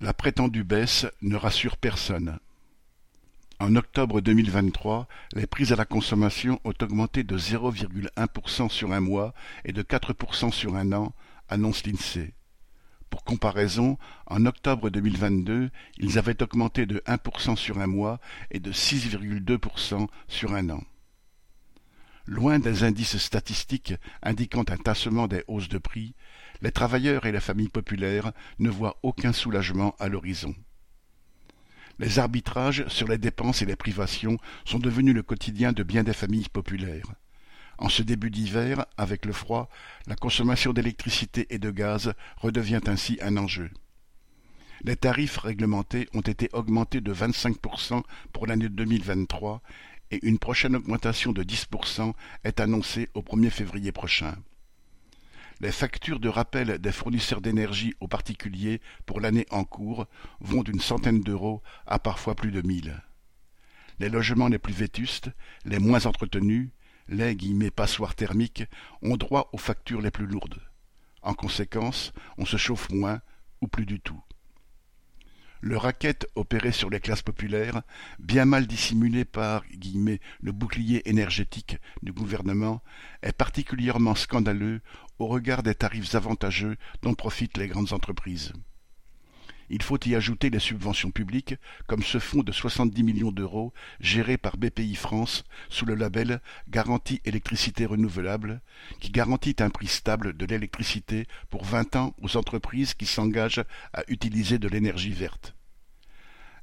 La prétendue baisse ne rassure personne. En octobre deux mille vingt-trois, les prix à la consommation ont augmenté de zéro virgule un pour cent sur un mois et de quatre pour cent sur un an, annonce l'INSEE. Pour comparaison, en octobre deux mille vingt-deux, ils avaient augmenté de un pour cent sur un mois et de six virgule deux pour cent sur un an. Loin des indices statistiques indiquant un tassement des hausses de prix, les travailleurs et les familles populaires ne voient aucun soulagement à l'horizon. Les arbitrages sur les dépenses et les privations sont devenus le quotidien de bien des familles populaires. En ce début d'hiver, avec le froid, la consommation d'électricité et de gaz redevient ainsi un enjeu. Les tarifs réglementés ont été augmentés de 25% pour l'année 2023 et une prochaine augmentation de 10% est annoncée au 1er février prochain. Les factures de rappel des fournisseurs d'énergie aux particuliers pour l'année en cours vont d'une centaine d'euros à parfois plus de mille. Les logements les plus vétustes, les moins entretenus, les guillemets passoires thermiques ont droit aux factures les plus lourdes. En conséquence, on se chauffe moins ou plus du tout. Le racket opéré sur les classes populaires, bien mal dissimulé par le bouclier énergétique du gouvernement, est particulièrement scandaleux au regard des tarifs avantageux dont profitent les grandes entreprises. Il faut y ajouter les subventions publiques, comme ce fonds de 70 millions d'euros géré par BPI France sous le label Garantie électricité renouvelable, qui garantit un prix stable de l'électricité pour 20 ans aux entreprises qui s'engagent à utiliser de l'énergie verte.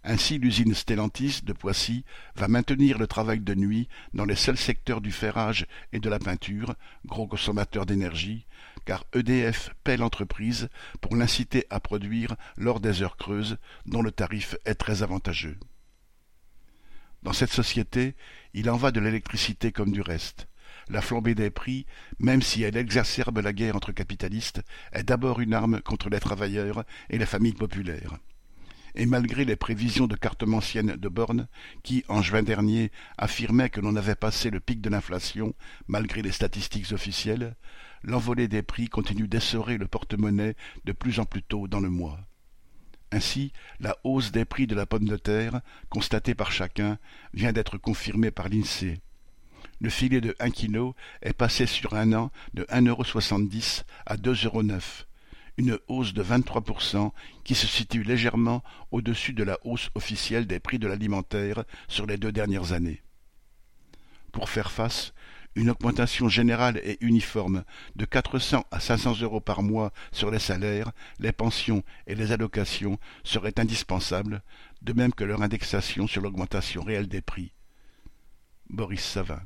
Ainsi, l'usine Stellantis de Poissy va maintenir le travail de nuit dans les seuls secteurs du ferrage et de la peinture, gros consommateurs d'énergie, car EDF paie l'entreprise pour l'inciter à produire lors des heures creuses dont le tarif est très avantageux. Dans cette société, il en va de l'électricité comme du reste. La flambée des prix, même si elle exacerbe la guerre entre capitalistes, est d'abord une arme contre les travailleurs et les familles populaires et malgré les prévisions de cartomancienne de Borne, qui, en juin dernier, affirmait que l'on avait passé le pic de l'inflation, malgré les statistiques officielles, l'envolée des prix continue d'essorer le porte-monnaie de plus en plus tôt dans le mois. Ainsi, la hausse des prix de la pomme de terre, constatée par chacun, vient d'être confirmée par l'INSEE. Le filet de un kilo est passé sur un an de un euro soixante-dix à deux euros neuf une hausse de 23% qui se situe légèrement au-dessus de la hausse officielle des prix de l'alimentaire sur les deux dernières années. Pour faire face, une augmentation générale et uniforme de 400 à 500 euros par mois sur les salaires, les pensions et les allocations serait indispensable, de même que leur indexation sur l'augmentation réelle des prix. Boris Savin